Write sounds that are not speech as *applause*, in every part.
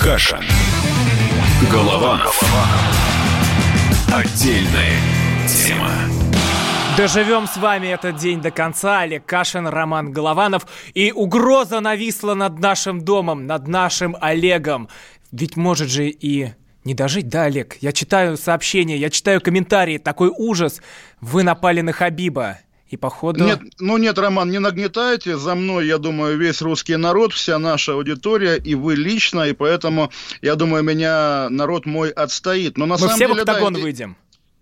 Кашин. Голованов. Отдельная тема. Доживем с вами этот день до конца. Олег Кашин, Роман Голованов. И угроза нависла над нашим домом, над нашим Олегом. Ведь может же и не дожить, да, Олег? Я читаю сообщения, я читаю комментарии. Такой ужас. Вы напали на Хабиба. И походу... Нет, ну нет, Роман, не нагнетайте. За мной, я думаю, весь русский народ, вся наша аудитория, и вы лично, и поэтому, я думаю, меня народ мой отстоит. Но на Мы самом все деле, в октагон да, выйдем.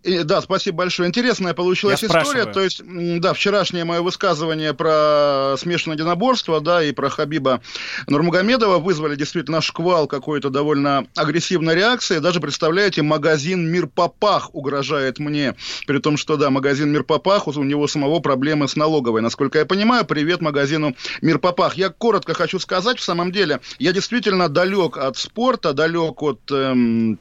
И, да, спасибо большое. Интересная получилась Я история. спрашиваю. То есть, да, вчерашнее мое высказывание про смешанное единоборство, да, и про Хабиба Нурмагомедова вызвали действительно шквал какой-то довольно агрессивной реакции. Даже, представляете, магазин «Мир Попах» угрожает мне. При том, что, да, магазин «Мир Попах», у него самого проблемы с налоговой. Насколько я понимаю, привет магазину «Мир Попах». Я коротко хочу сказать, в самом деле, я действительно далек от спорта, далек от... эм,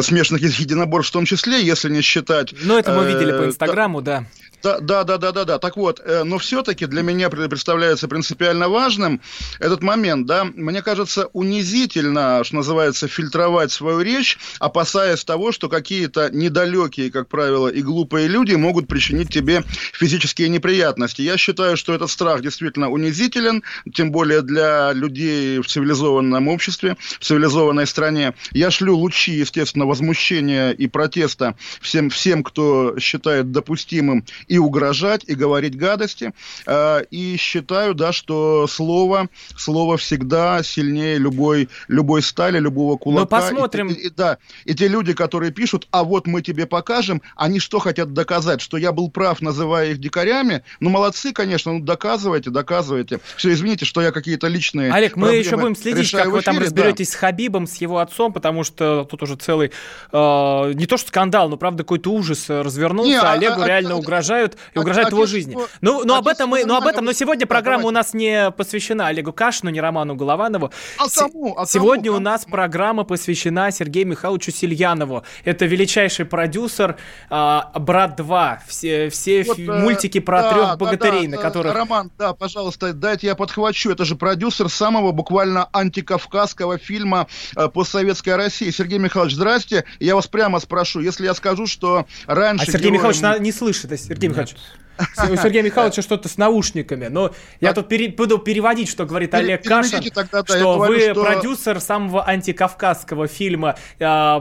смешанных единоборств в том числе, если не считать... Ну, это мы э, видели по Инстаграму, да. Да, да, да, да, да, да. Так вот, э, но все-таки для меня пре- представляется принципиально важным этот момент, да. Мне кажется, унизительно, что называется, фильтровать свою речь, опасаясь того, что какие-то недалекие, как правило, и глупые люди могут причинить тебе физические неприятности. Я считаю, что этот страх действительно унизителен, тем более для людей в цивилизованном обществе, в цивилизованной стране. Я шлю лучи, естественно, возмущения и протеста всем, всем, кто считает допустимым и угрожать, и говорить гадости. Э, И считаю, да, что слово, слово всегда сильнее любой, любой стали, любого кулака. посмотрим. И, и- и- да, и те люди, которые пишут, а вот мы тебе покажем, они что хотят доказать? Что я был прав, называя их дикарями? Ну, молодцы, конечно, ну, доказывайте, доказывайте. Все, извините, что я какие-то личные Олег, мы еще будем следить, как вы там эфире, да. разберетесь с Хабибом, с его отцом, потому что тут уже целый, э, не то что скандал, но правда какой-то ужас э, развернулся. Не, а- Олегу а- реально а- угрожают и а- угрожают его жизни. Ну, ну об этом мы, его ну об этом, но сегодня Да, программа у нас не посвящена Олегу Кашину, не Роману Голованову. А? А? Сегодня у нас программа посвящена Сергею Михайловичу Сильянову. Это величайший продюсер а, «Брат 2». Все, все Вот, э, мультики про да, трех богатырей, да, на э, которых... Роман, да, пожалуйста, дайте я подхвачу. Это же продюсер самого буквально антикавказского фильма э, постсоветской России. Сергей Михайлович, здрасте. Я вас прямо спрошу, если я скажу, что раньше... А Сергей героем- Михайлович не слышит, Сергей Михайлович. С- У Сергея *laughs* Михайловича что-то с наушниками. Но я тут пере- буду переводить, что говорит Олег Кашин, тогда, да, я что говорю, вы что- продюсер самого антикавказского фильма а,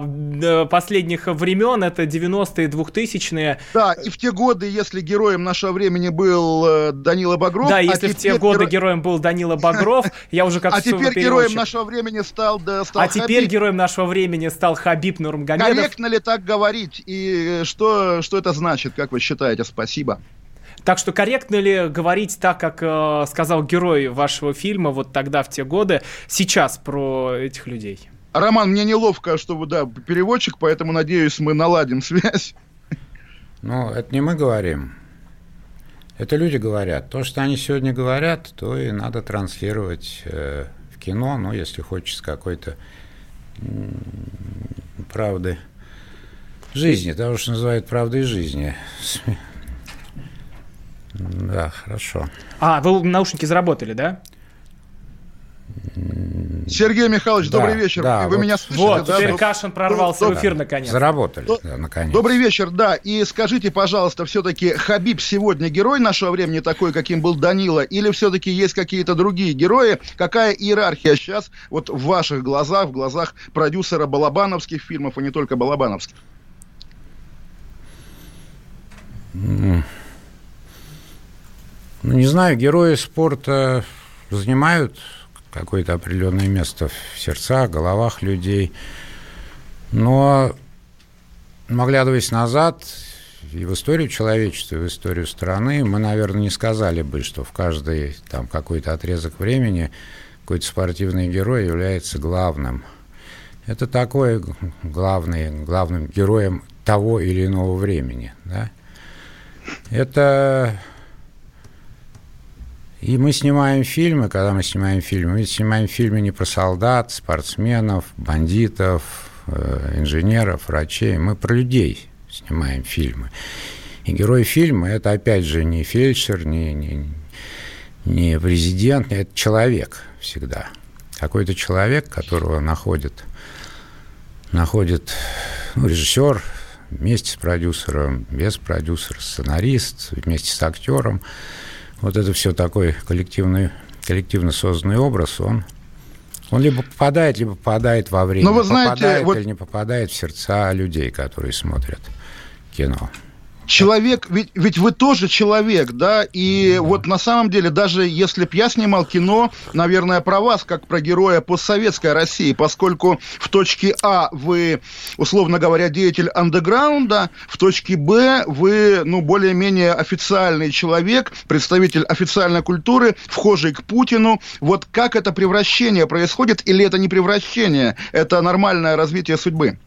последних времен, это 90-е, 2000-е. Да, и в те годы, если героем нашего времени был э, Данила Багров... Да, а если в те годы геро- героем был Данила Багров, я уже как *laughs* А теперь героем нашего времени стал, А теперь героем нашего времени стал Хабиб Нурмагомедов. Корректно ли так говорить? И э, что, что это значит, как вы считаете? Спасибо. Так что корректно ли говорить так, как э, сказал герой вашего фильма вот тогда, в те годы, сейчас про этих людей? Роман, мне неловко, что вы, да, переводчик, поэтому, надеюсь, мы наладим связь. Ну, это не мы говорим. Это люди говорят. То, что они сегодня говорят, то и надо транслировать э, в кино, ну, если хочется какой-то правды жизни, того, что называют правдой жизни. Да, хорошо. А, вы наушники заработали, да? Сергей Михайлович, Да, добрый вечер. да, вы вот- меня слышите? Вот, да? теперь Доб- Кашин прорвался доб- в эфир наконец. Заработали, До- да, наконец. Добрый вечер, да. И скажите, пожалуйста, все-таки Хабиб сегодня герой нашего времени такой, каким был Данила, или все-таки есть какие-то другие герои? Какая иерархия сейчас вот в ваших глазах, в глазах продюсера балабановских фильмов, и не только балабановских? Ну, не знаю, герои спорта занимают какое-то определенное место в сердцах, головах людей. Но, оглядываясь назад, и в историю человечества, и в историю страны, мы, наверное, не сказали бы, что в каждый там какой-то отрезок времени какой-то спортивный герой является главным. Это такой главный, главным героем того или иного времени. Да? Это и мы снимаем фильмы, когда мы снимаем фильмы, мы снимаем фильмы не про солдат, спортсменов, бандитов, э, инженеров, врачей, мы про людей снимаем фильмы. И герой фильма это опять же не фельдшер, не, не, не президент, это человек всегда. Какой-то человек, которого находит, находит ну, режиссер вместе с продюсером, без продюсера, сценарист, вместе с актером. Вот это все такой коллективный, коллективно созданный образ, он он либо попадает, либо попадает во время. Но вы знаете, попадает вот... или не попадает в сердца людей, которые смотрят кино. Человек, ведь, ведь вы тоже человек, да, и вот на самом деле, даже если б я снимал кино, наверное, про вас, как про героя постсоветской России, поскольку в точке А вы, условно говоря, деятель андеграунда, в точке Б вы, ну, более-менее официальный человек, представитель официальной культуры, вхожий к Путину. Вот как это превращение происходит, или это не превращение, это нормальное развитие судьбы?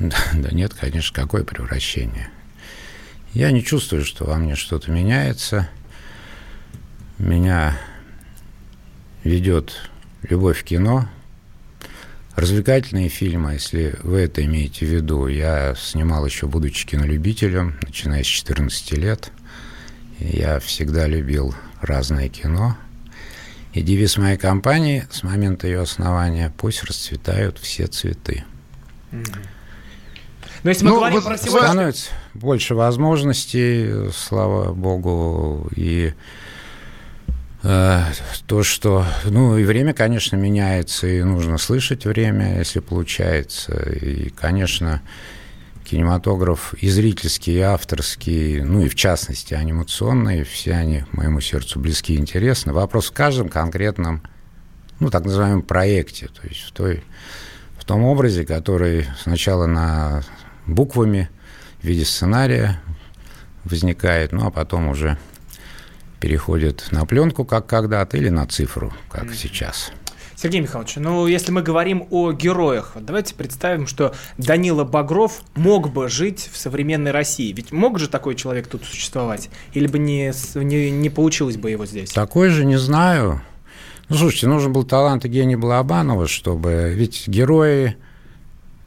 Да, да нет, конечно, какое превращение. Я не чувствую, что во мне что-то меняется. Меня ведет любовь к кино, развлекательные фильмы, если вы это имеете в виду. Я снимал еще, будучи кинолюбителем, начиная с 14 лет. Я всегда любил разное кино. И девиз моей компании с момента ее основания «Пусть расцветают все цветы». Mm-hmm. Но если мы ну, говорим про всего... Становится больше возможностей, слава богу, и э, то, что... Ну, и время, конечно, меняется, и нужно слышать время, если получается. И, конечно, кинематограф и зрительский, и авторский, ну и в частности анимационный, все они моему сердцу близки и интересны. Вопрос в каждом конкретном, ну, так называемом проекте, то есть в той в том образе, который сначала на буквами в виде сценария возникает, ну а потом уже переходит на пленку, как когда-то, или на цифру, как mm-hmm. сейчас. Сергей Михайлович, ну если мы говорим о героях, давайте представим, что Данила Багров мог бы жить в современной России. Ведь мог же такой человек тут существовать? Или бы не, не, не получилось бы его здесь? Такой же не знаю. Ну, слушайте, нужен был талант Евгения Балабанова, чтобы... Ведь герои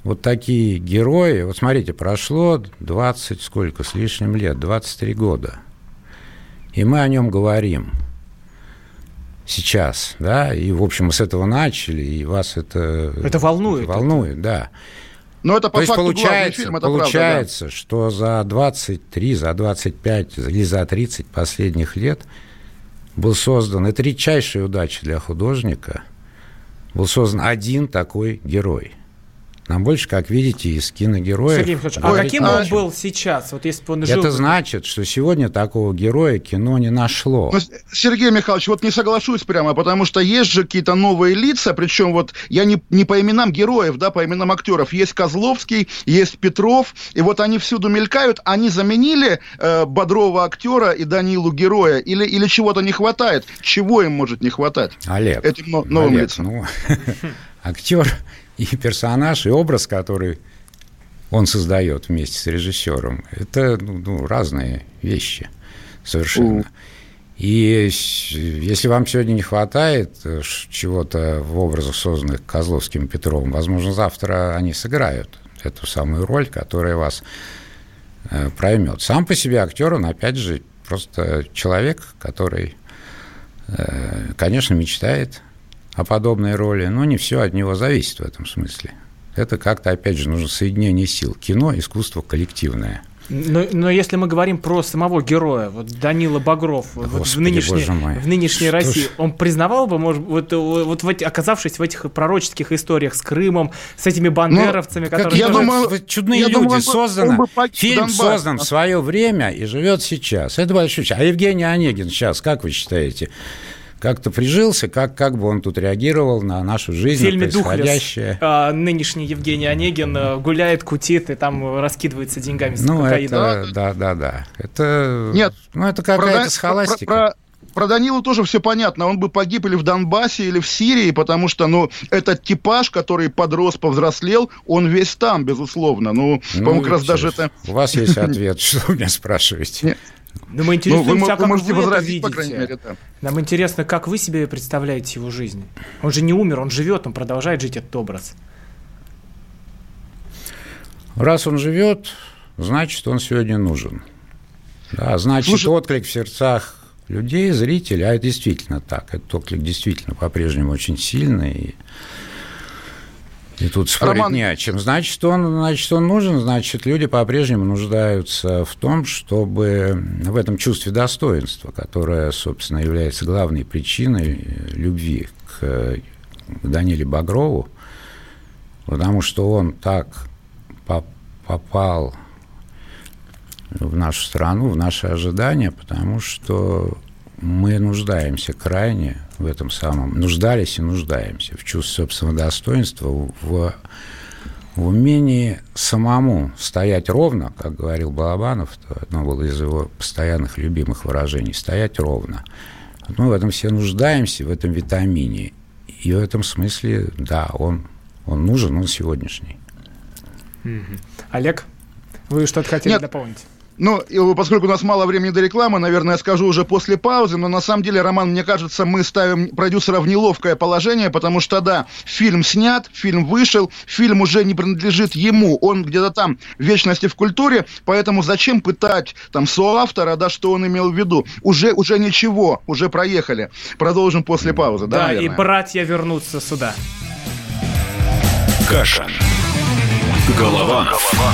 вот такие герои, вот смотрите, прошло 20, сколько, с лишним лет, 23 года, и мы о нем говорим сейчас, да, и, в общем, мы с этого начали, и вас это... Это волнует. Волнует, да. Но это по То факту есть получается, фильм, это получается правда, да. что за 23, за 25 или за 30 последних лет был создан, это редчайшая удача для художника, был создан один такой герой – нам больше, как видите, из киногероев... Сергей Михайлович, а каким он был сейчас? Вот если бы он жил... Это значит, что сегодня такого героя кино не нашло. Но, ну, Сергей Михайлович, вот не соглашусь прямо, потому что есть же какие-то новые лица, причем вот я не, не по именам героев, да, по именам актеров. Есть Козловский, есть Петров, и вот они всюду мелькают. Они заменили э, Бодрова актера и Данилу героя? Или, или чего-то не хватает? Чего им может не хватать? Олег, Этим новым Олег, лицам. Ну, *laughs* актер и персонаж, и образ, который он создает вместе с режиссером, это ну, ну, разные вещи совершенно. И если вам сегодня не хватает э, чего-то в образах, созданных Козловским и Петровым, возможно, завтра они сыграют эту самую роль, которая вас э, проймет. Сам по себе актер, он, опять же, просто человек, который, э, конечно, мечтает о подобной роли, но не все от него зависит в этом смысле. Это как-то, опять же, нужно соединение сил. Кино – искусство коллективное. Но, но если мы говорим про самого героя, вот Данила Багров, Господи, вот в нынешней, в нынешней России, ж... он признавал бы, может, вот, вот в эти, оказавшись в этих пророческих историях с Крымом, с этими бандеровцами, ну, которые... Я тоже... думаю, чудные я люди, думаю, создано, фильм Донбасс. создан в свое время и живет сейчас. Это большой... А Евгений Онегин сейчас, как вы считаете? Как-то прижился, как, как бы он тут реагировал на нашу жизнь, в фильме на происходящее. Духлес, а, нынешний Евгений Онегин а, гуляет, кутит и там раскидывается деньгами с ну. Это, да, да, да. Это, Нет, ну, это какая-то схоластика. Про, про, про Данилу тоже все понятно. Он бы погиб или в Донбассе, или в Сирии, потому что, ну, этот типаж, который подрос, повзрослел, он весь там, безусловно. Ну, ну по-моему, как раз даже это... У вас есть *laughs* ответ, что вы меня спрашиваете? Но мы интересуемся, ну, вы, а как можете вы возразить, это видите. По крайней мере, да. Нам интересно, как вы себе представляете его жизнь. Он же не умер, он живет, он продолжает жить этот образ. Раз он живет, значит, он сегодня нужен. Да, значит, Слушай... отклик в сердцах людей, зрителей, а это действительно так, этот отклик действительно по-прежнему очень сильный, и, и тут спорить Роман... не о чем. Значит он, значит, он нужен, значит, люди по-прежнему нуждаются в том, чтобы в этом чувстве достоинства, которое, собственно, является главной причиной любви к Даниле Багрову, потому что он так попал в нашу страну, в наши ожидания, потому что мы нуждаемся крайне в этом самом, нуждались и нуждаемся в чувстве собственного достоинства, в, в умении самому стоять ровно, как говорил Балабанов, это одно было из его постоянных любимых выражений, стоять ровно. Мы в этом все нуждаемся, в этом витамине. И в этом смысле, да, он, он нужен, он сегодняшний. Олег, вы что-то хотели Нет. дополнить? Ну, поскольку у нас мало времени до рекламы, наверное, я скажу уже после паузы, но на самом деле, Роман, мне кажется, мы ставим продюсера в неловкое положение, потому что, да, фильм снят, фильм вышел, фильм уже не принадлежит ему, он где-то там в вечности в культуре, поэтому зачем пытать там соавтора, да, что он имел в виду? Уже, уже ничего, уже проехали. Продолжим после паузы, да, Да, наверное? и братья вернутся сюда. Каша. Голова. Голова.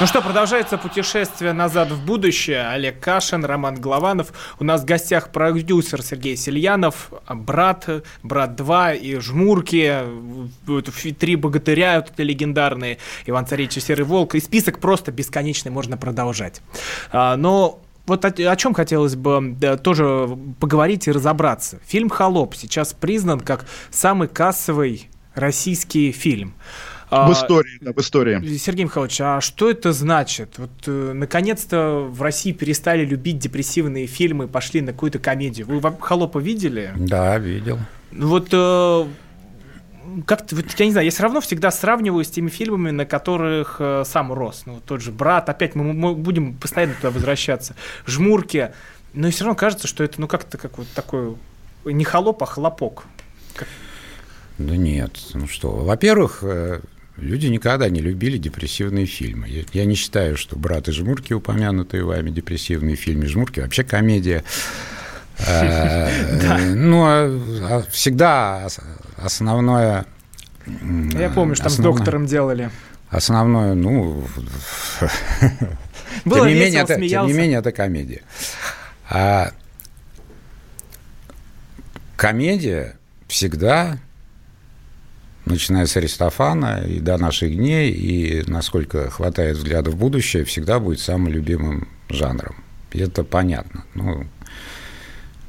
Ну что, продолжается путешествие назад в будущее. Олег Кашин, Роман Голованов. У нас в гостях продюсер Сергей Сельянов, брат, брат 2 и Жмурки, три богатыря вот эти легендарные, Иван Царевич и Серый Волк. И список просто бесконечный, можно продолжать. А, но вот о, чем хотелось бы тоже поговорить и разобраться. Фильм «Холоп» сейчас признан как самый кассовый российский фильм. В а, истории, да, в истории. Сергей Михайлович, а что это значит? Вот э, наконец-то в России перестали любить депрессивные фильмы, пошли на какую-то комедию. Вы «Холопа» видели? Да, видел. Ну вот э, как-то, вот, я не знаю, я все равно всегда сравниваю с теми фильмами, на которых э, сам рос. Ну, тот же «Брат», опять мы, мы будем постоянно туда возвращаться. «Жмурки». Но все равно кажется, что это, ну, как-то как вот такой, не холоп, а хлопок. Как... Да нет, ну что, во-первых, э, Люди никогда не любили депрессивные фильмы. Я, я не считаю, что «Брат и Жмурки», упомянутые вами депрессивные фильмы, «Жмурки» вообще комедия. Э, *laughs* ну, а, а всегда основное... Я помню, что там с доктором делали. Основное, ну... *laughs* Было тем, не менее, это, тем не менее, это комедия. А комедия всегда начиная с Аристофана и до наших дней, и насколько хватает взгляда в будущее, всегда будет самым любимым жанром. И это понятно. Ну,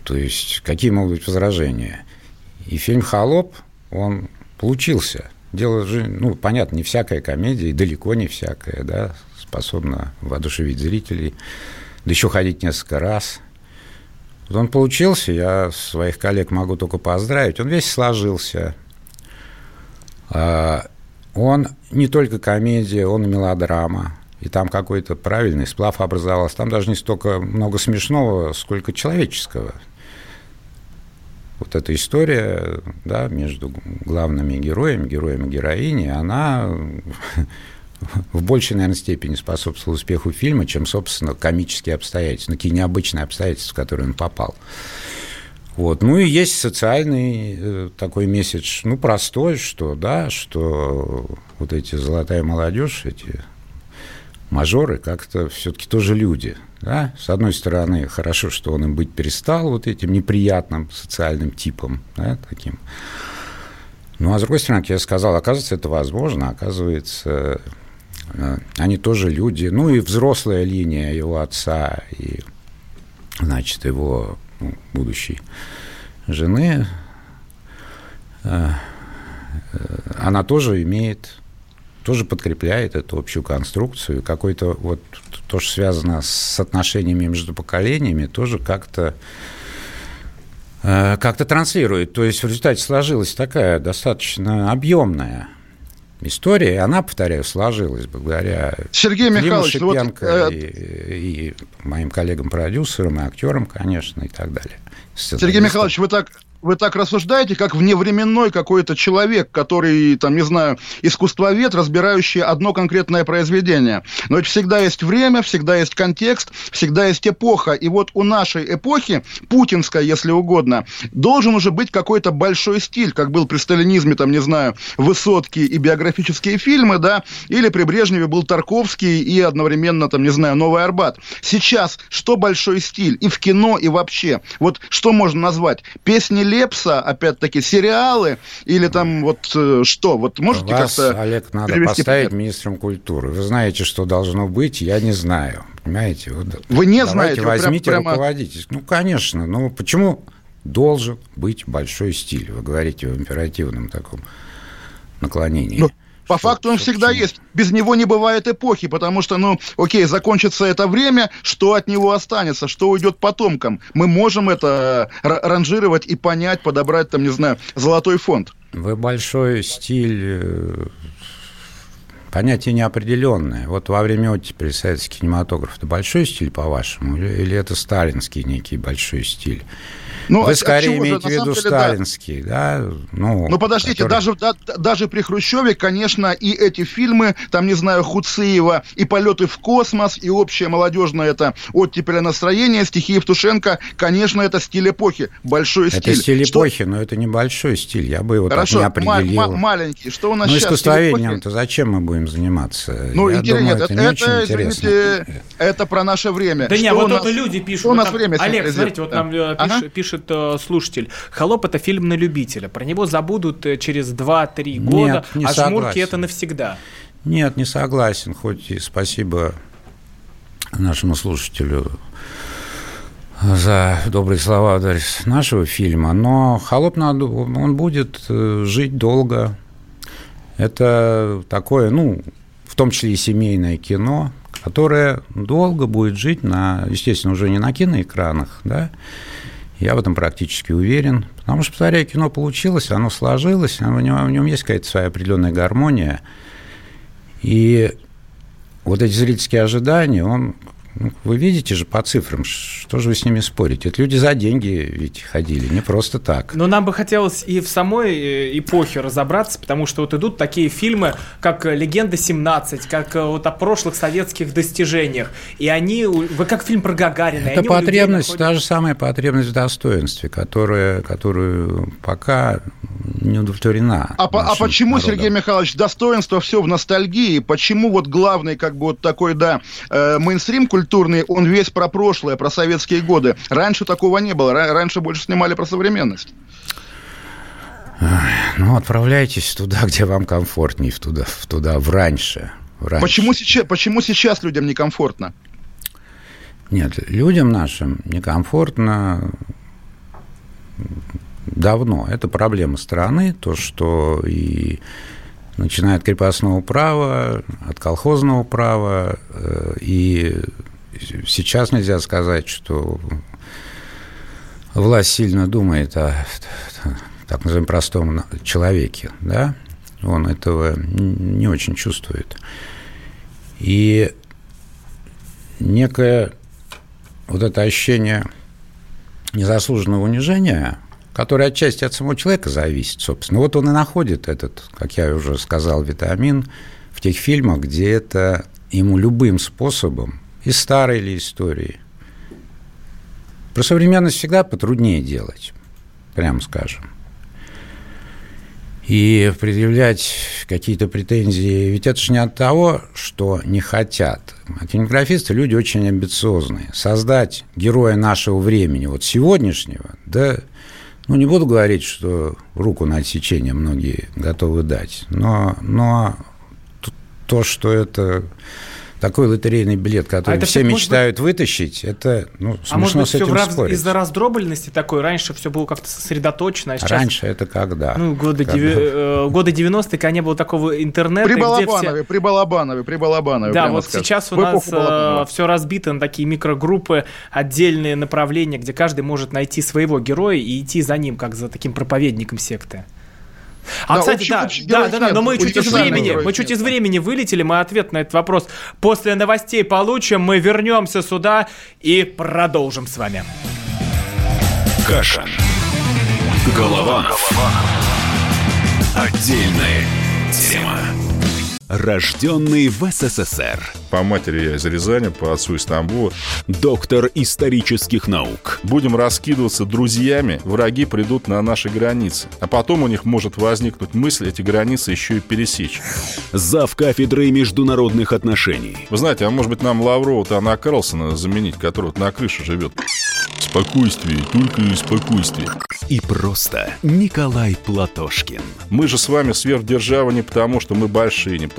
то есть, какие могут быть возражения? И фильм «Холоп», он получился. Дело же, ну, понятно, не всякая комедия, и далеко не всякая, да, способна воодушевить зрителей, да еще ходить несколько раз. Вот он получился, я своих коллег могу только поздравить, он весь сложился – он не только комедия, он и мелодрама. И там какой-то правильный сплав образовался. Там даже не столько много смешного, сколько человеческого. Вот эта история да, между главными героями, героем и героиней, она *laughs* в большей, наверное, степени способствовала успеху фильма, чем, собственно, комические обстоятельства, такие необычные обстоятельства, в которые он попал. Вот. Ну и есть социальный э, такой месседж, ну простой, что да, что вот эти золотая молодежь, эти мажоры как-то все-таки тоже люди. Да? С одной стороны, хорошо, что он им быть перестал вот этим неприятным социальным типом, да, таким. Ну, а с другой стороны, как я сказал, оказывается, это возможно, оказывается, э, они тоже люди, ну и взрослая линия его отца и, значит, его ну, будущей жены, э, э, она тоже имеет, тоже подкрепляет эту общую конструкцию, какой-то вот то, что связано с отношениями между поколениями, тоже как-то Э, как-то транслирует. То есть в результате сложилась такая достаточно объемная история, и она, повторяю, сложилась благодаря Сергей Михайлович, Климу Шипенко вот, э... и, и моим коллегам-продюсерам, и актерам, конечно, и так далее. Сергей Михайлович, вы так вы так рассуждаете, как вневременной какой-то человек, который, там, не знаю, искусствовед, разбирающий одно конкретное произведение. Но ведь всегда есть время, всегда есть контекст, всегда есть эпоха. И вот у нашей эпохи, путинской, если угодно, должен уже быть какой-то большой стиль, как был при сталинизме, там, не знаю, Высотки и биографические фильмы, да, или при Брежневе был Тарковский и одновременно, там, не знаю, Новый Арбат. Сейчас что большой стиль? И в кино, и вообще. Вот что можно назвать? Песни Лепса, опять-таки, сериалы или там вот э, что? Вот можете Вас, как-то Олег, надо поставить пример? министром культуры. Вы знаете, что должно быть, я не знаю. Понимаете? Вот вы не давайте знаете? возьмите, вы прямо... руководите. Ну, конечно. Ну, почему должен быть большой стиль? Вы говорите в императивном таком наклонении. Ну, по факту он всегда есть. Без него не бывает эпохи, потому что, ну, окей, закончится это время, что от него останется, что уйдет потомкам. Мы можем это ранжировать и понять, подобрать, там, не знаю, золотой фонд. Вы большой стиль э, понятие неопределенное. Вот во время оттепели советский кинематограф – это большой стиль, по-вашему, или это сталинский некий большой стиль? Ну, Вы скорее имеете в виду сталинский, да? да? Ну, ну подождите, который... даже, да, даже при Хрущеве, конечно, и эти фильмы, там, не знаю, Хуциева, и полеты в космос, и общее молодежное это оттепель настроение, стихи Евтушенко, конечно, это стиль эпохи, большой это стиль. Это стиль что... эпохи, но это небольшой стиль, я бы его Хорошо, так не определил. Ма- маленький, что у нас ну, сейчас? искусствоведением-то зачем мы будем заниматься? Ну, я думаю, нет, это, это, это извините, это про наше время. Да нет, вот нас... люди пишут. Что у нас время? Олег, смотрите, вот нам э, пишет пишет э, слушатель, «Холоп» — это фильм на любителя. Про него забудут э, через 2-3 года, Нет, не а согласен. «Жмурки» — это навсегда. Нет, не согласен, хоть и спасибо нашему слушателю за добрые слова в адрес нашего фильма, но «Холоп» надо, он будет э, жить долго. Это такое, ну, в том числе и семейное кино, которое долго будет жить на, естественно, уже не на киноэкранах, да, я в этом практически уверен. Потому что, повторяю, кино получилось, оно сложилось, оно, в, нем, в нем есть какая-то своя определенная гармония. И вот эти зрительские ожидания, он ну, вы видите же по цифрам, что же вы с ними спорите? Это люди за деньги ведь ходили, не просто так. Но нам бы хотелось и в самой э, эпохе разобраться, потому что вот идут такие фильмы, как «Легенда 17», как э, вот о прошлых советских достижениях. И они, вы как фильм про Гагарина. Это потребность, находят... та же самая потребность в достоинстве, которая, которую пока не удовлетворена. А, а почему, народом. Сергей Михайлович, достоинство все в ностальгии? Почему вот главный, как бы вот такой, да, э, мейнстрим культурный, он весь про прошлое, про советские годы? Раньше такого не было, раньше больше снимали про современность. Ну, отправляйтесь туда, *laughs* где вам комфортнее, в туда, в туда, в раньше. В раньше. Почему, сейчас, почему сейчас людям некомфортно? Нет, людям нашим некомфортно давно. Это проблема страны, то, что и начиная от крепостного права, от колхозного права, э, и сейчас нельзя сказать, что власть сильно думает о так называемом простом человеке, да, он этого не очень чувствует. И некое вот это ощущение незаслуженного унижения – который отчасти от самого человека зависит, собственно. Вот он и находит этот, как я уже сказал, витамин в тех фильмах, где это ему любым способом, из старой или истории. Про современность всегда потруднее делать, прямо скажем. И предъявлять какие-то претензии, ведь это же не от того, что не хотят. А кинематографисты люди очень амбициозные. Создать героя нашего времени, вот сегодняшнего, да Ну, не буду говорить, что руку на отсечение многие готовы дать, но, но то, что это такой лотерейный билет, который а все мечтают быть... вытащить, это ну, смешно а может быть, с этим раз... спорить. из-за раздробленности такой? Раньше все было как-то сосредоточено, а сейчас... Раньше это когда? Ну, годы, когда? Деви... Э, годы 90-е, когда не было такого интернета. При Балабанове, все... при Балабанове, при Балабанове. Да, вот скажем. сейчас у нас э, все разбито на такие микрогруппы, отдельные направления, где каждый может найти своего героя и идти за ним, как за таким проповедником секты. А, да, кстати, да, да, да, да, но мы чуть из времени, мы чуть из времени вылетели, мы ответ на этот вопрос после новостей получим, мы вернемся сюда и продолжим с вами. Каша. Голова. Голова. Отдельная тема. Рожденный в СССР. По матери я из Рязани, по отцу из Тамбова. Доктор исторических наук. Будем раскидываться друзьями, враги придут на наши границы. А потом у них может возникнуть мысль эти границы еще и пересечь. Зав кафедрой международных отношений. Вы знаете, а может быть нам Лаврова-то Анна Карлсона заменить, который вот на крыше живет? Спокойствие, только и спокойствие. И просто Николай Платошкин. Мы же с вами сверхдержава не потому, что мы большие, не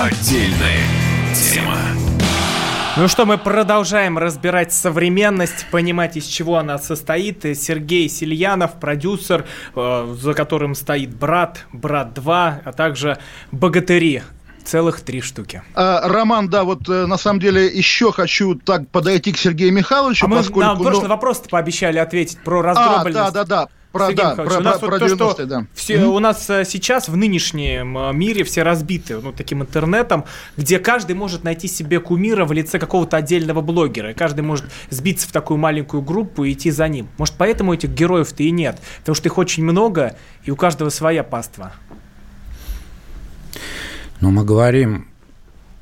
Отдельная тема. Ну что, мы продолжаем разбирать современность, понимать, из чего она состоит. Сергей Сильянов, продюсер, э, за которым стоит «Брат», «Брат 2», а также «Богатыри». Целых три штуки. А, Роман, да, вот э, на самом деле еще хочу так подойти к Сергею Михайловичу, а поскольку... Мы на прошлый ну... вопрос пообещали ответить про раздробленность. А, да, да, да. Про, да, про, у нас про, вот про 90 то, да. Все, mm-hmm. У нас э, сейчас в нынешнем э, мире все разбиты ну, таким интернетом, где каждый может найти себе кумира в лице какого-то отдельного блогера. И каждый может сбиться в такую маленькую группу и идти за ним. Может, поэтому этих героев-то и нет. Потому что их очень много, и у каждого своя паства. Но мы говорим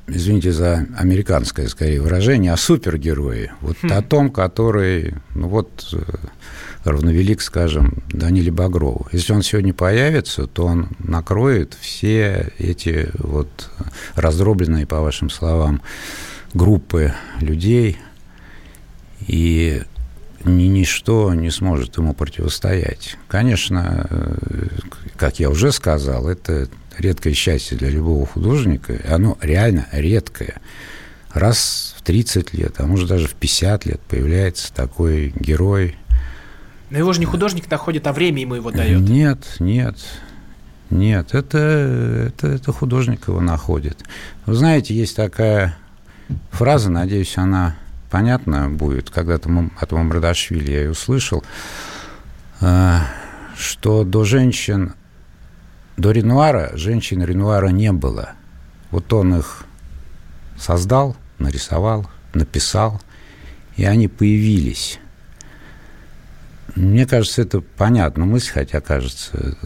извините за американское скорее выражение, о супергерое. Вот хм. о том, который, ну вот, э, равновелик, скажем, Даниле Багрову. Если он сегодня появится, то он накроет все эти вот раздробленные, по вашим словам, группы людей, и ни ничто не сможет ему противостоять. Конечно, как я уже сказал, это редкое счастье для любого художника, оно реально редкое. Раз в 30 лет, а может даже в 50 лет появляется такой герой, но его же не художник находит, а время ему его дает. Нет, нет, нет, это, это, это художник его находит. Вы знаете, есть такая фраза, надеюсь, она понятна будет, когда-то от Мамрадашвили я ее услышал, э, что до женщин, до Ренуара женщин Ренуара не было. Вот он их создал, нарисовал, написал, и они появились. Мне кажется, это понятно мысль, хотя кажется,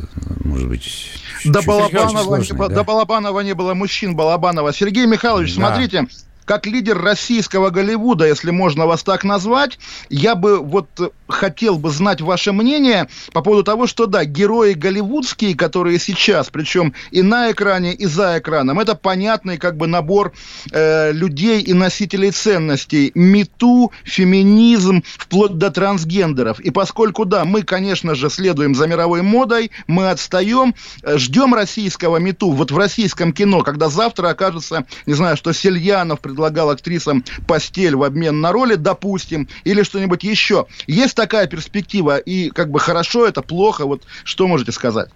может быть... До Балабанова, сложной, да? до Балабанова не было мужчин, Балабанова. Сергей Михайлович, да. смотрите, как лидер российского Голливуда, если можно вас так назвать, я бы вот хотел бы знать ваше мнение по поводу того, что да, герои голливудские, которые сейчас, причем и на экране, и за экраном, это понятный как бы набор э, людей и носителей ценностей. Мету, феминизм, вплоть до трансгендеров. И поскольку, да, мы, конечно же, следуем за мировой модой, мы отстаем, э, ждем российского мету вот в российском кино, когда завтра окажется, не знаю, что Сельянов предложил предлагал актрисам постель в обмен на роли, допустим, или что-нибудь еще. Есть такая перспектива, и как бы хорошо это, плохо, вот что можете сказать?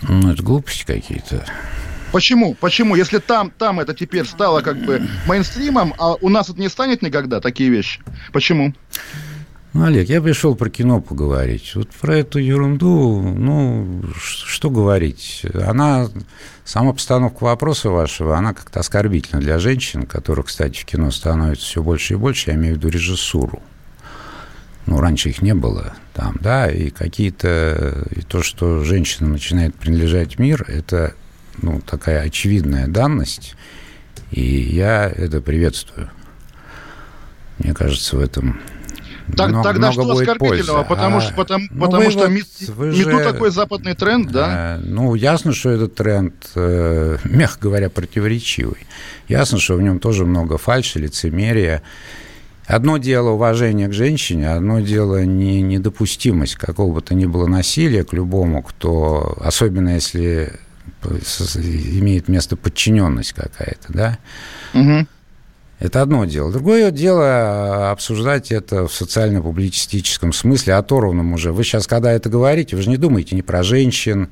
Ну, это глупости какие-то. Почему? Почему? Если там, там это теперь стало как бы *clears throat* мейнстримом, а у нас это не станет никогда, такие вещи. Почему? Ну, Олег, я пришел про кино поговорить. Вот про эту ерунду, ну, что говорить? Она, сама постановка вопроса вашего, она как-то оскорбительна для женщин, которых, кстати, в кино становится все больше и больше, я имею в виду режиссуру. ну, раньше их не было там, да, и какие-то, и то, что женщина начинает принадлежать мир, это, ну, такая очевидная данность, и я это приветствую. Мне кажется, в этом так, много, тогда много что оскорбительного? Пользы. Потому, а, что, потому, ну, потому что вот, мету же, такой западный тренд, да? Э, ну, ясно, что этот тренд, э, мягко говоря, противоречивый. Ясно, что в нем тоже много фальши, лицемерия. Одно дело уважение к женщине, одно дело не, недопустимость какого бы то ни было насилия к любому, кто, особенно если имеет место подчиненность какая-то, да? Угу. Это одно дело. Другое дело а, обсуждать это в социально-публицистическом смысле, оторванном уже. Вы сейчас, когда это говорите, вы же не думаете ни про женщин,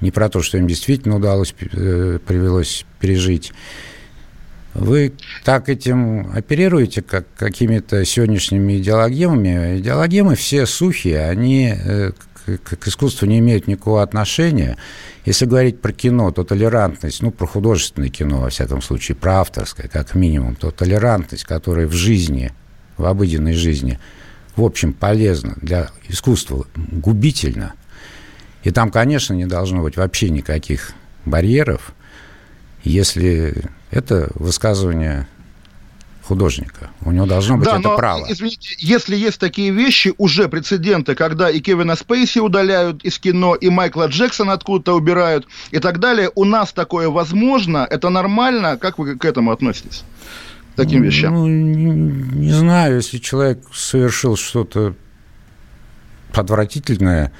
ни про то, что им действительно удалось, э, привелось пережить. Вы так этим оперируете, как какими-то сегодняшними идеологемами. Идеологемы все сухие, они э, к искусству не имеют никакого отношения. Если говорить про кино, то толерантность, ну, про художественное кино, во всяком случае, про авторское, как минимум, то толерантность, которая в жизни, в обыденной жизни, в общем, полезна для искусства, губительна. И там, конечно, не должно быть вообще никаких барьеров, если это высказывание художника. У него должно быть да, это но, право. Извините, если есть такие вещи, уже прецеденты, когда и Кевина Спейси удаляют из кино, и Майкла Джексона откуда-то убирают, и так далее, у нас такое возможно, это нормально, как вы к этому относитесь? таким вещам? Ну, не, не знаю, если человек совершил что-то отвратительное,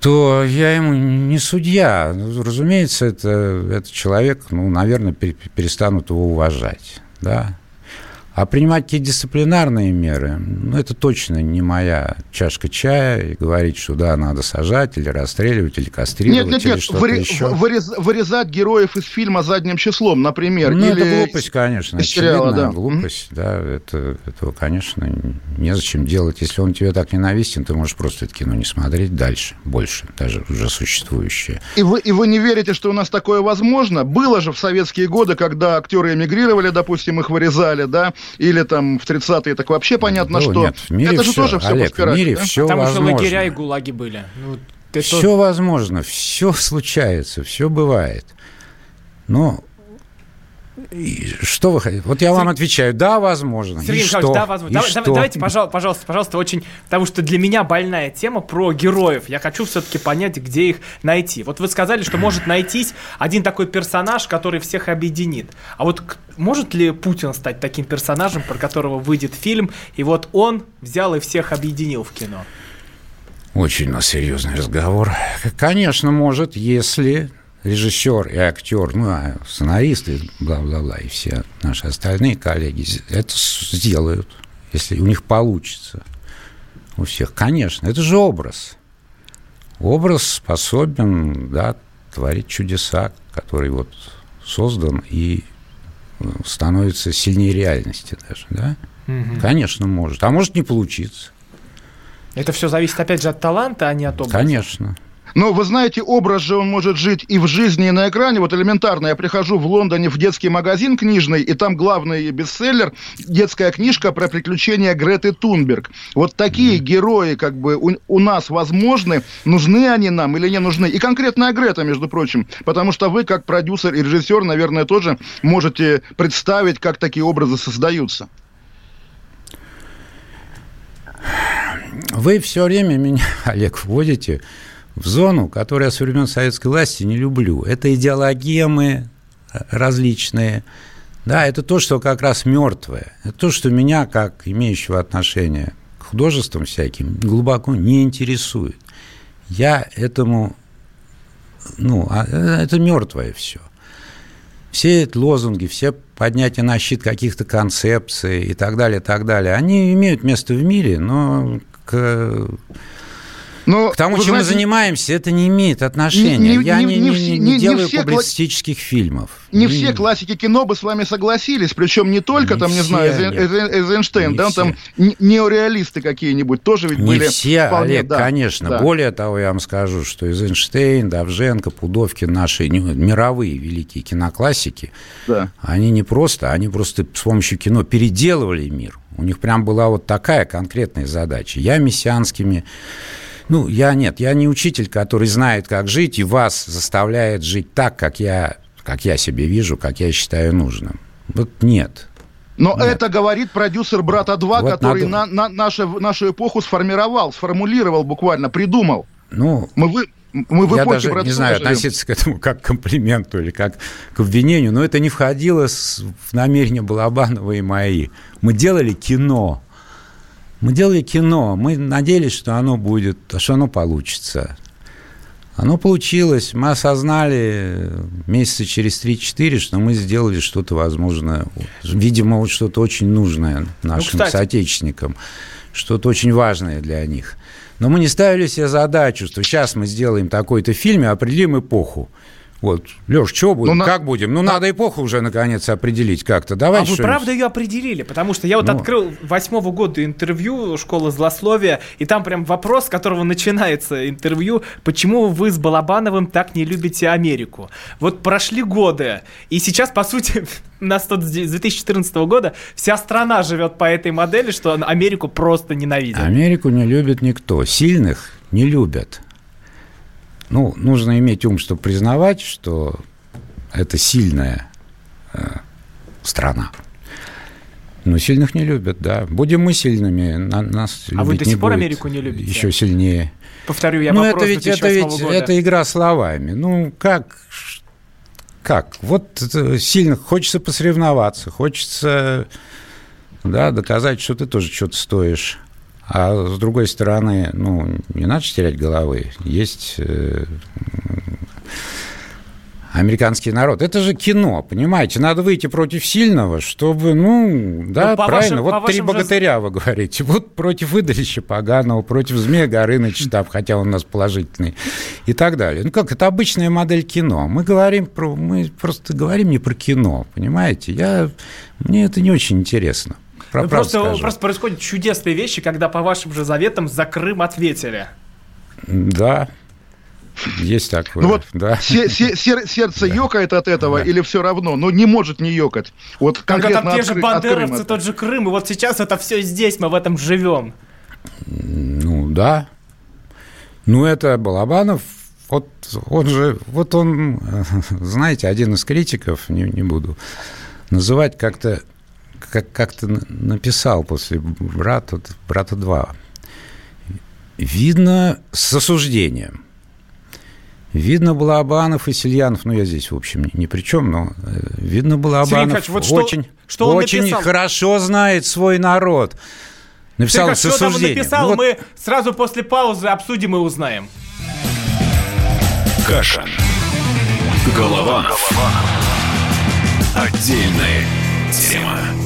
то я ему не судья. Разумеется, это, это человек, ну, наверное, перестанут его уважать. Да? А принимать какие дисциплинарные меры, ну, это точно не моя чашка чая, и говорить, что да, надо сажать или расстреливать, или кастрировать, нет, нет, или нет, что-то выре- еще. Вырез- вырезать героев из фильма задним числом, например. Ну, или это глупость, конечно, из сериала, да. глупость, mm-hmm. да, это, этого, конечно, незачем делать. Если он тебе так ненавистен, ты можешь просто это кино не смотреть дальше, больше, даже уже существующее. И вы, и вы не верите, что у нас такое возможно? Было же в советские годы, когда актеры эмигрировали, допустим, их вырезали, да, или там в 30-е, так вообще понятно, ну, что. Нет, в мире это же все, тоже все Олег, в мире да? все Там возможно. еще лагеря и гулаги были. Ну, все тоже... возможно, все случается, все бывает. Но что вы хотите? Вот я вам отвечаю, да, возможно. Сергей и что? да, возможно. И что? Давайте, пожалуйста, пожалуйста, пожалуйста, очень, потому что для меня больная тема про героев. Я хочу все-таки понять, где их найти. Вот вы сказали, что может найтись один такой персонаж, который всех объединит. А вот может ли Путин стать таким персонажем, про которого выйдет фильм, и вот он взял и всех объединил в кино? Очень у нас серьезный разговор. Конечно, может, если режиссер и актер, ну, а сценаристы, бла-бла-бла, и все наши остальные коллеги это сделают, если у них получится. У всех, конечно, это же образ. Образ способен, да, творить чудеса, который вот создан и ну, становится сильнее реальности даже, да? Угу. Конечно, может. А может не получиться. Это все зависит, опять же, от таланта, а не от образа. Конечно. Но вы знаете, образ же он может жить и в жизни, и на экране. Вот элементарно, я прихожу в Лондоне в детский магазин книжный, и там главный бестселлер – детская книжка про приключения Греты Тунберг. Вот такие герои как бы у, у нас возможны, нужны они нам или не нужны. И конкретная Грета, между прочим, потому что вы, как продюсер и режиссер, наверное, тоже можете представить, как такие образы создаются. Вы все время меня, *laughs* Олег, вводите в зону, которую я со времен советской власти не люблю. Это идеологемы различные. Да, это то, что как раз мертвое. Это то, что меня, как имеющего отношение к художествам всяким, глубоко не интересует. Я этому, ну, а, это мертвое все. Все эти лозунги, все поднятия на щит каких-то концепций и так далее, и так далее, они имеют место в мире, но к Но, К тому, чем знаете, мы занимаемся, это не имеет отношения. Не, не, Я не, не, не, не, не делаю все публицистических кла... фильмов. Не, не все классики кино бы с вами согласились, причем не только, не там, не знаю, Эйзенштейн, да, все. там неореалисты какие-нибудь тоже ведь не были. все, вполне, Олег, да, конечно. Да. Более того, я вам скажу, что Эйзенштейн, Давженко, Пудовкин, наши мировые великие киноклассики, да. они не просто, они просто с помощью кино переделывали мир. У них прям была вот такая конкретная задача. Я мессианскими ну, я нет, я не учитель, который знает, как жить, и вас заставляет жить так, как я, как я себе вижу, как я считаю нужным. Вот нет. Но Нет. это говорит продюсер «Брата 2», вот который надо... на, на, нашу, нашу эпоху сформировал, сформулировал буквально, придумал. Ну, мы, вы, мы в я даже не знаю, живем. относиться к этому как к комплименту или как к обвинению, но это не входило в намерения Балабанова и мои. Мы делали кино. Мы делали кино, мы надеялись, что оно будет, что оно получится. Оно получилось, мы осознали месяца через 3-4, что мы сделали что-то возможное, видимо, вот что-то очень нужное нашим ну, соотечественникам, что-то очень важное для них. Но мы не ставили себе задачу, что сейчас мы сделаем такой-то фильм и определим эпоху. Вот, Леш, что будем? Ну, как на... будем? Ну, на... надо эпоху уже, наконец, определить как-то. Давай а вы правда ее определили? Потому что я вот ну... открыл восьмого года интервью «Школа злословия», и там прям вопрос, с которого начинается интервью, почему вы с Балабановым так не любите Америку? Вот прошли годы, и сейчас, по сути, *laughs* нас тут с 2014 года вся страна живет по этой модели, что Америку просто ненавидит. Америку не любит никто. Сильных не любят. Ну, нужно иметь ум, чтобы признавать, что это сильная э, страна. Но сильных не любят, да. Будем мы сильными, на, нас А вы до сих пор Америку не любите? Еще сильнее. Повторю я ну, вопрос это ведь, это ведь года. это игра словами. Ну, как, как? Вот сильно хочется посоревноваться, хочется да, доказать, что ты тоже что-то стоишь. А с другой стороны, ну, не надо терять головы. Есть э, американский народ. Это же кино, понимаете? Надо выйти против сильного, чтобы, ну, да, ну, правильно. Вашим, вот три богатыря, же... вы говорите. Вот против выдалища поганого, против Змея Горыныча, *laughs* там, хотя он у нас положительный, и так далее. Ну, как, это обычная модель кино. Мы говорим про... Мы просто говорим не про кино, понимаете? Я... Мне это не очень интересно. Про ну, просто, просто происходят чудесные вещи, когда по вашим же заветам за Крым ответили. Да, есть такое. Ну вот да. се- се- сердце да. ёкает от этого да. или все равно? Ну, не может не ёкать. Вот Когда там те же бандеровцы, тот же Крым, и вот сейчас это все здесь, мы в этом живем. Ну, да. Ну, это Балабанов, вот он же, вот он, *laughs* знаете, один из критиков, не, не буду называть, как-то как, как ты написал после «Брата», «Брата 2», видно с осуждением. Видно было Абанов и Сильянов, ну, я здесь, в общем, ни при чем, но э, видно было Абанов вот очень, что, что очень хорошо знает свой народ. Написал Сергей, с осуждением. Что там написал, ну, вот... мы сразу после паузы обсудим и узнаем. Каша. Голованов. Отдельная тема.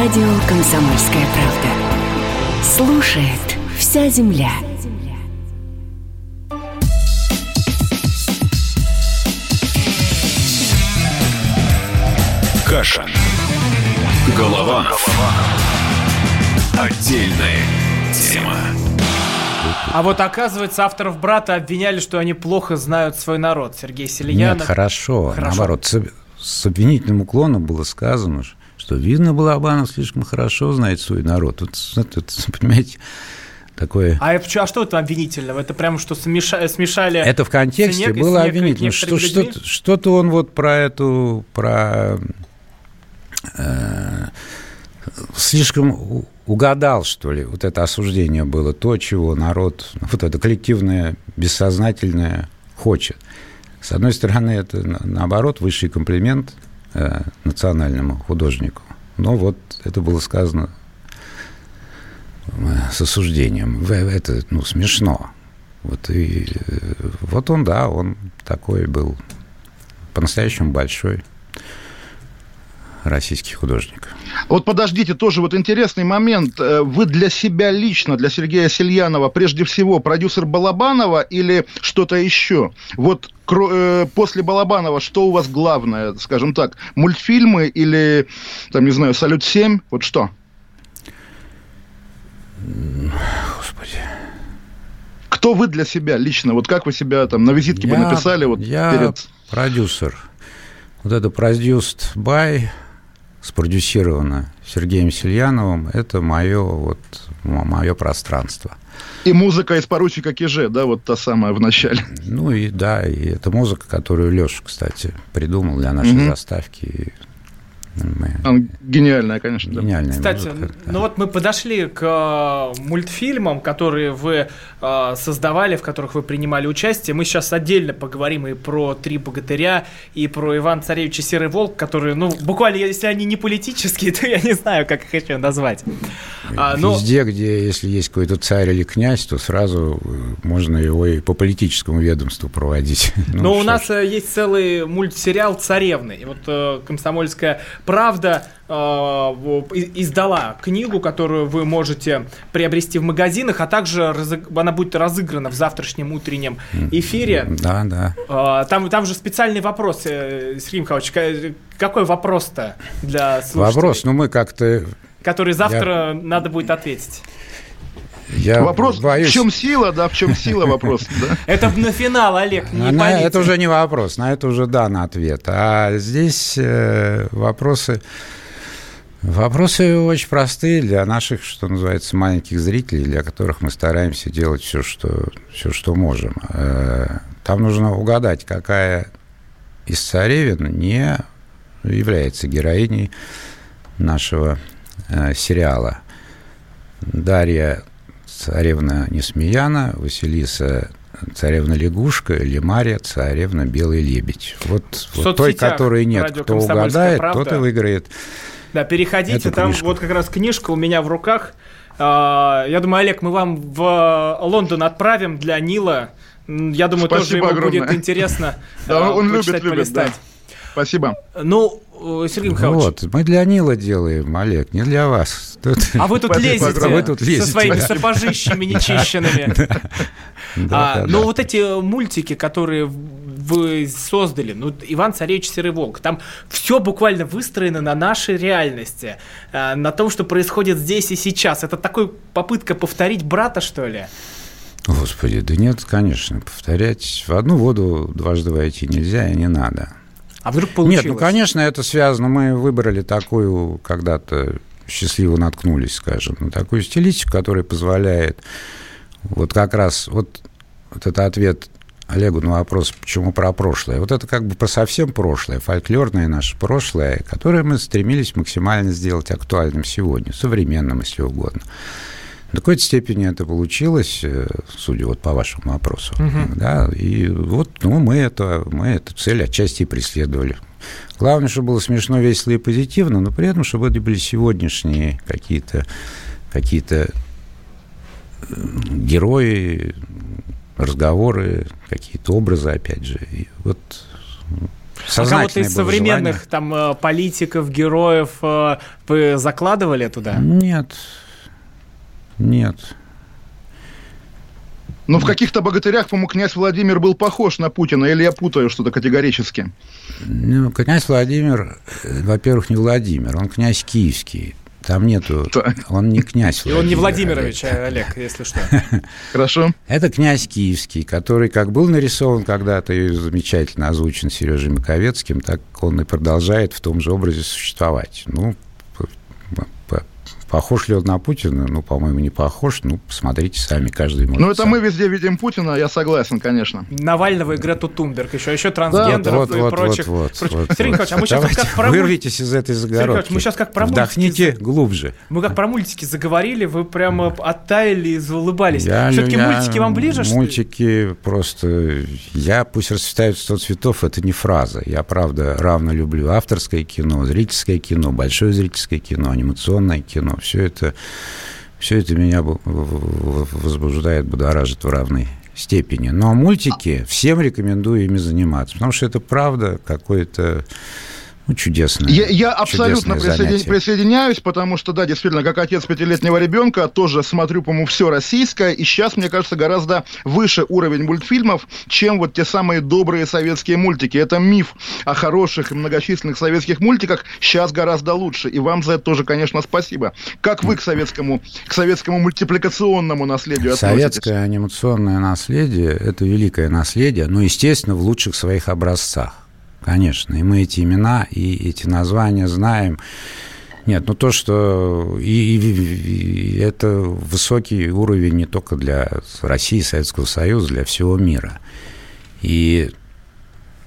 Радио «Комсомольская правда». Слушает вся земля. Каша. Голованов. Отдельная тема. А вот оказывается, авторов брата обвиняли, что они плохо знают свой народ. Сергей Селиянов. Нет, хорошо. хорошо. Наоборот, с, с обвинительным уклоном было сказано, что видно, Балабанов слишком хорошо знает свой народ. Вот, вот, *laughs* понимаете, такое... А, а что это обвинительного? Это прям что смеша... смешали... Это в контексте было обвинительно. Что, что-то, что-то он вот про эту... Про, э, слишком угадал, что ли, вот это осуждение было то, чего народ, вот это коллективное, бессознательное хочет. С одной стороны, это, наоборот, высший комплимент э, национальному художнику. Но вот это было сказано Э, с осуждением. Это, ну, смешно. Вот, и, э, вот он, да, он такой был по-настоящему большой российский художник. Вот подождите, тоже вот интересный момент. Э, вы для себя лично, для Сергея Сельянова, прежде всего продюсер Балабанова или что-то еще? Вот после Балабанова что у вас главное, скажем так, мультфильмы или, там, не знаю, «Салют-7», вот что? Господи. Кто вы для себя лично? Вот как вы себя там на визитке я, бы написали вот я перед... продюсер. Вот это produced by, спродюсировано Сергеем Сельяновым, это мое, вот, мое пространство. И музыка из поручика Киже, да, вот та самая в начале. Ну и да, и это музыка, которую Леша, кстати, придумал для нашей угу. заставки. Мы... Гениальная, конечно. Гениальная Кстати, музыка, да. ну вот мы подошли к э, мультфильмам, которые вы э, создавали, в которых вы принимали участие. Мы сейчас отдельно поговорим и про «Три богатыря», и про «Иван Царевич и Серый волк», которые, ну, буквально, если они не политические, *laughs* то я не знаю, как их еще назвать. А, но... Везде, где, если есть какой-то царь или князь, то сразу э, можно его и по политическому ведомству проводить. *laughs* Ну, но у нас ж. есть целый мультсериал «Царевны». И вот «Комсомольская правда» издала книгу, которую вы можете приобрести в магазинах, а также она будет разыграна в завтрашнем утреннем эфире. Да, да. А, там, там же специальный вопрос, э, Сергей Михайлович, какой вопрос-то для слушателей? Вопрос, ну мы как-то... Который завтра Я... надо будет ответить. Я вопрос, боюсь... в чем сила, да, в чем сила *laughs* вопрос, да? Это на финал, Олег, не Это уже не вопрос, на это уже дан ответ. А здесь э, вопросы Вопросы очень простые для наших, что называется, маленьких зрителей, для которых мы стараемся делать все, что, все, что можем. Э, там нужно угадать, какая из царевин не является героиней нашего э, сериала. Дарья царевна Несмеяна, Василиса царевна лягушка или Мария царевна белый лебедь. Вот, вот той, которой нет, кто угадает, тот и выиграет да, переходите, там книжку. вот как раз книжка у меня в руках. А, я думаю, Олег, мы вам в Лондон отправим для Нила. Я думаю, Спасибо тоже ему огромное. будет интересно Да, он любит, любит, да. Спасибо. Ну, Сергей Михайлович. Вот, мы для Нила делаем, Олег, не для вас. Тут... А вы тут лезете, вы тут лезете со своими сапожищами нечищенными. *laughs* А, ну, вот эти мультики, которые вы создали, ну, Иван Царевич Серый Волк, там все буквально выстроено на нашей реальности, а, на том, что происходит здесь и сейчас. Это такой попытка повторить брата, что ли? Господи, да нет, конечно, повторять в одну воду дважды войти нельзя и не надо. А вдруг получилось? Нет, ну, конечно, это связано. Мы выбрали такую когда-то счастливо наткнулись, скажем, на такую стилистику, которая позволяет вот как раз вот, вот это ответ Олегу на вопрос, почему про прошлое. Вот это как бы про совсем прошлое, фольклорное наше прошлое, которое мы стремились максимально сделать актуальным сегодня, современным, если угодно. В какой-то степени это получилось, э, судя вот по вашему вопросу. Угу. Да, и вот ну, мы, это, мы эту цель отчасти преследовали. Главное, чтобы было смешно, весело и позитивно, но при этом, чтобы это были сегодняшние какие-то какие э, герои, разговоры, какие-то образы, опять же. И вот а кого-то из современных желание. там э, политиков, героев вы закладывали туда? Нет, нет. Но в каких-то богатырях, по-моему, князь Владимир был похож на Путина, или я путаю что-то категорически? Ну, князь Владимир, э, во-первых, не Владимир, он князь киевский. Там нету, он не князь Владимир. *laughs* И он не Владимирович, Олег, а Олег если что. *laughs* Хорошо. Это князь киевский, который как был нарисован когда-то и замечательно озвучен Сережей Маковецким, так он и продолжает в том же образе существовать. Ну, Похож ли он на Путина? Ну, по-моему, не похож. Ну, посмотрите сами, каждый может Ну, это сам. мы везде видим Путина, я согласен, конечно. Навального и Грету Тунберг, еще, еще трансгендеров вот, и вот, прочих. вот, прочих. вот, Сергей вот. Николаевич, а мы сейчас Давайте как про вырвитесь из этой загородки. Мы сейчас как про мультики Вдохните за- глубже. Мы как про мультики заговорили, вы прямо оттаяли и заулыбались. Я- Все-таки я- мультики вам ближе, что ли? Мультики просто... Я пусть расцветают сто цветов, это не фраза. Я, правда, равно люблю авторское кино, зрительское кино, большое зрительское кино, анимационное кино. Все это, все это меня возбуждает, будоражит в равной степени. Но мультики всем рекомендую ими заниматься, потому что это правда какое-то ну, чудесное. Я, я абсолютно чудесное присоедин- занятие. присоединяюсь, потому что, да, действительно, как отец пятилетнего ребенка, тоже смотрю, по-моему, все российское, и сейчас, мне кажется, гораздо выше уровень мультфильмов, чем вот те самые добрые советские мультики. Это миф о хороших и многочисленных советских мультиках сейчас гораздо лучше, и вам за это тоже, конечно, спасибо. Как вы к советскому, к советскому мультипликационному наследию относитесь? Советское анимационное наследие – это великое наследие, но, естественно, в лучших своих образцах. Конечно, и мы эти имена и эти названия знаем. Нет, ну то, что и, и- и это высокий уровень не только для России, Советского Союза, для всего мира. И,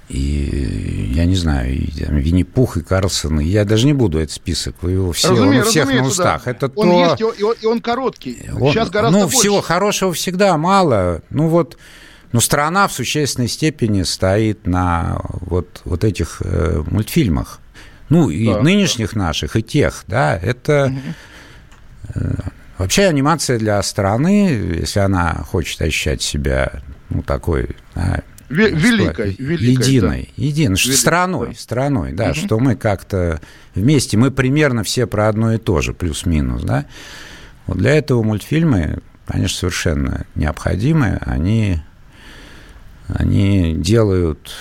и я не знаю, и, там, Винни-Пух и Карлсон, и я даже не буду этот список, вы его все, он у всех на разумеется, да. устах. Это он то... есть, и он, и он- короткий. Он- сейчас гораздо ну, больше. всего хорошего всегда мало. Ну, вот, но страна в существенной степени стоит на вот, вот этих э, мультфильмах. Ну, и Да, нынешних наших, и тех, да, это... э, Вообще анимация для страны, если она хочет ощущать себя, ну, такой... да, великой, великой, единой, единой, что Великой, страной, да. страной, да, Мгм. что мы как-то вместе, мы примерно все про одно и то же, плюс-минус, да. Вот для этого мультфильмы, конечно, совершенно необходимы, они, они делают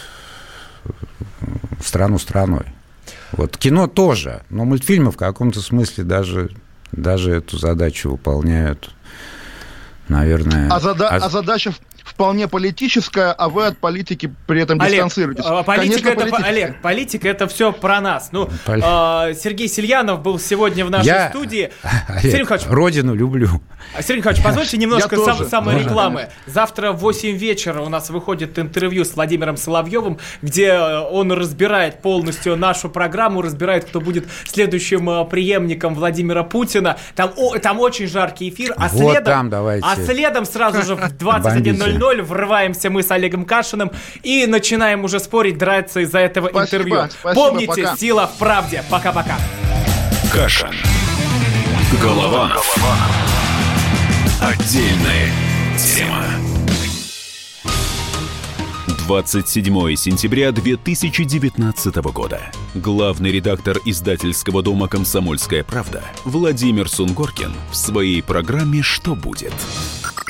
страну страной. Вот кино тоже, но мультфильмы в каком-то смысле даже, даже эту задачу выполняют, наверное. А, зада- а- а задача вполне политическая, а вы от политики при этом Олег, дистанцируетесь. а, политика Конечно, это, политическая. Олег, политика это все про нас. Ну, Поли- а, Сергей Сельянов был сегодня в нашей Я- студии. *laughs* Олег, Сергей Михайлович, родину люблю. А, Сергей Михайлович, позвольте *laughs* немножко сам, тоже. самой рекламы. Завтра в 8 вечера у нас выходит интервью с Владимиром Соловьевым, где э, он разбирает полностью нашу программу, разбирает, кто будет следующим э, преемником Владимира Путина. Там, о- там очень жаркий эфир, а Вот следом, там давайте. а следом сразу же в *laughs* 21.00 врываемся мы с Олегом Кашиным и начинаем уже спорить, драться из-за этого Спасибо, интервью. спасибо, Помните, пока. сила в правде. Пока-пока. Кашин. Голованов. Отдельная тема. 27 сентября 2019 года. Главный редактор издательского дома «Комсомольская правда» Владимир Сунгоркин в своей программе «Что будет?».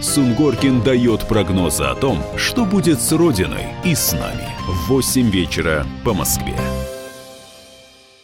Сунгоркин дает прогнозы о том, что будет с Родиной и с нами в 8 вечера по Москве.